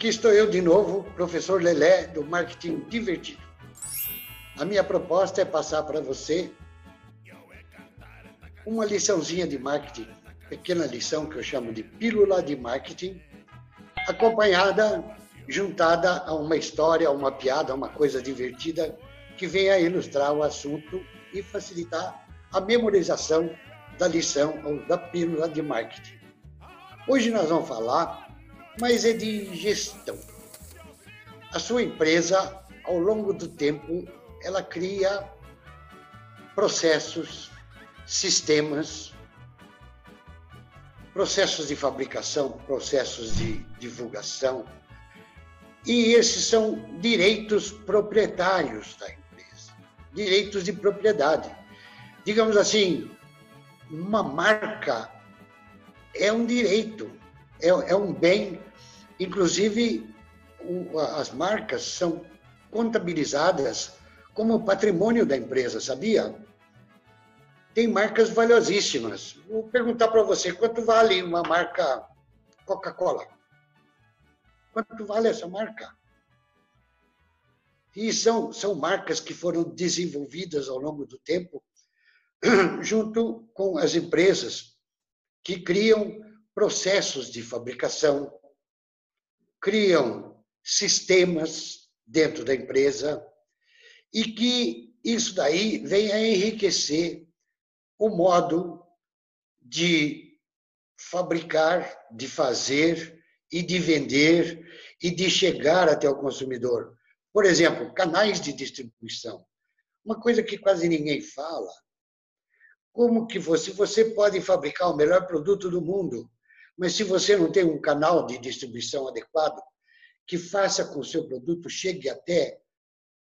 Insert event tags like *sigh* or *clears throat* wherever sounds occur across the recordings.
Aqui estou eu de novo, professor Lelé, do Marketing Divertido. A minha proposta é passar para você uma liçãozinha de marketing, pequena lição que eu chamo de pílula de marketing, acompanhada, juntada a uma história, a uma piada, a uma coisa divertida que venha ilustrar o assunto e facilitar a memorização da lição ou da pílula de marketing. Hoje nós vamos falar, mas é de gestão. A sua empresa, ao longo do tempo, ela cria processos, sistemas, processos de fabricação, processos de divulgação, e esses são direitos proprietários da empresa, direitos de propriedade. Digamos assim, uma marca é um direito, é, é um bem. Inclusive, o, as marcas são contabilizadas como patrimônio da empresa, sabia? Tem marcas valiosíssimas. Vou perguntar para você, quanto vale uma marca Coca-Cola? Quanto vale essa marca? E são, são marcas que foram desenvolvidas ao longo do tempo *clears throat* junto com as empresas que criam processos de fabricação, criam sistemas dentro da empresa e que isso daí vem a enriquecer o modo de fabricar, de fazer e de vender e de chegar até o consumidor. Por exemplo, canais de distribuição. Uma coisa que quase ninguém fala como que você, você pode fabricar o melhor produto do mundo, mas se você não tem um canal de distribuição adequado, que faça com que o seu produto chegue até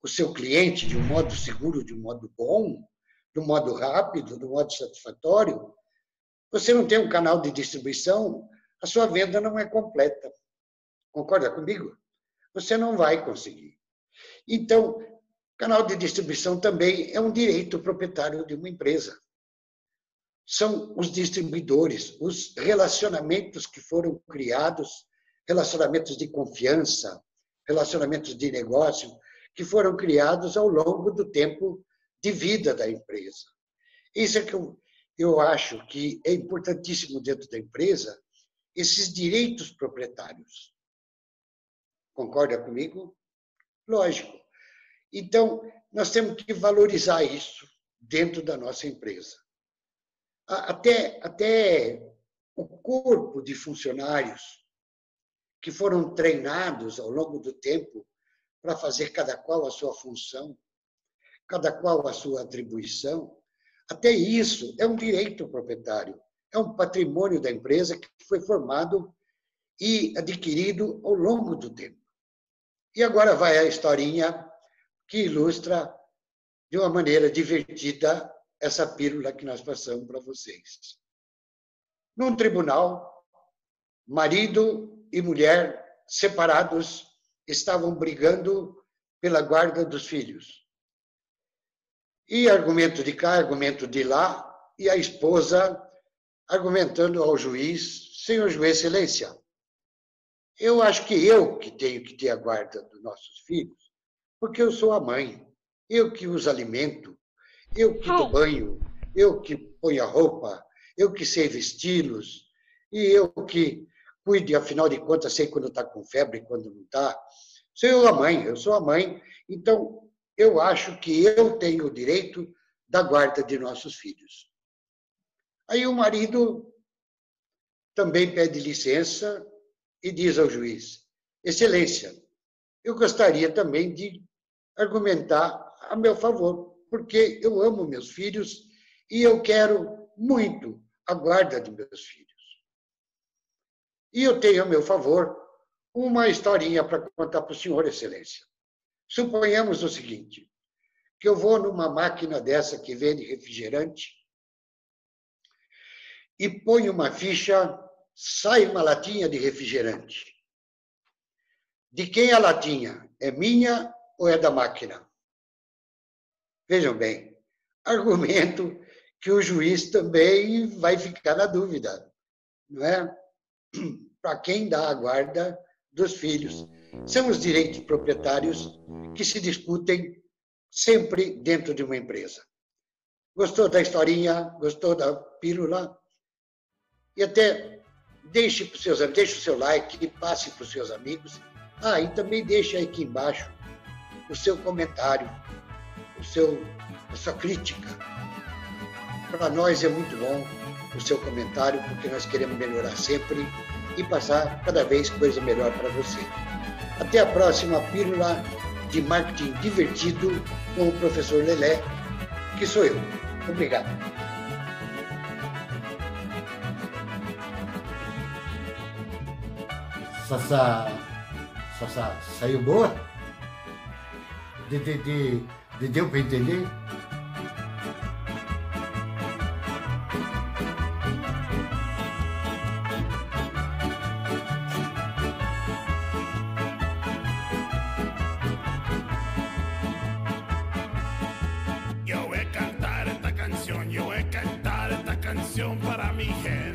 o seu cliente de um modo seguro, de um modo bom, de um modo rápido, de um modo satisfatório, você não tem um canal de distribuição, a sua venda não é completa. Concorda comigo? Você não vai conseguir. Então, canal de distribuição também é um direito proprietário de uma empresa são os distribuidores, os relacionamentos que foram criados, relacionamentos de confiança, relacionamentos de negócio, que foram criados ao longo do tempo de vida da empresa. Isso é que eu, eu acho que é importantíssimo dentro da empresa, esses direitos proprietários. Concorda comigo? Lógico. Então, nós temos que valorizar isso dentro da nossa empresa até, até o corpo de funcionários que foram treinados ao longo do tempo para fazer cada qual a sua função, cada qual a sua atribuição, até isso é um direito proprietário, é um patrimônio da empresa que foi formado e adquirido ao longo do tempo. E agora vai a historinha que ilustra de uma maneira divertida essa pílula que nós passamos para vocês. Num tribunal, marido e mulher separados estavam brigando pela guarda dos filhos. E argumento de cá, argumento de lá, e a esposa argumentando ao juiz: Senhor juiz, excelência, eu acho que eu que tenho que ter a guarda dos nossos filhos, porque eu sou a mãe, eu que os alimento, eu que dou banho, eu que ponho a roupa, eu que sei vesti-los, e eu que cuide, afinal de contas, sei quando está com febre e quando não está. Sou eu a mãe, eu sou a mãe, então eu acho que eu tenho o direito da guarda de nossos filhos. Aí o marido também pede licença e diz ao juiz: Excelência, eu gostaria também de argumentar a meu favor porque eu amo meus filhos e eu quero muito a guarda de meus filhos. E eu tenho a meu favor uma historinha para contar para o senhor, excelência. Suponhamos o seguinte, que eu vou numa máquina dessa que vende refrigerante e ponho uma ficha, sai uma latinha de refrigerante. De quem a latinha? É minha ou é da máquina? Vejam bem, argumento que o juiz também vai ficar na dúvida, não é? Para quem dá a guarda dos filhos são os direitos proprietários que se discutem sempre dentro de uma empresa. Gostou da historinha? Gostou da pílula? E até deixe para os seus deixe o seu like passe para os seus amigos. Ah, e também deixe aqui embaixo o seu comentário, o seu, a sua crítica. Para nós é muito bom o seu comentário, porque nós queremos melhorar sempre e passar cada vez coisa melhor para você. Até a próxima pílula de marketing divertido com o professor Lelé, que sou eu. Obrigado. Sassá, Sassá saiu boa? De, de, de, Deu para entender? Yo voy a cantar esta canción, yo voy a cantar esta canción para mi gente.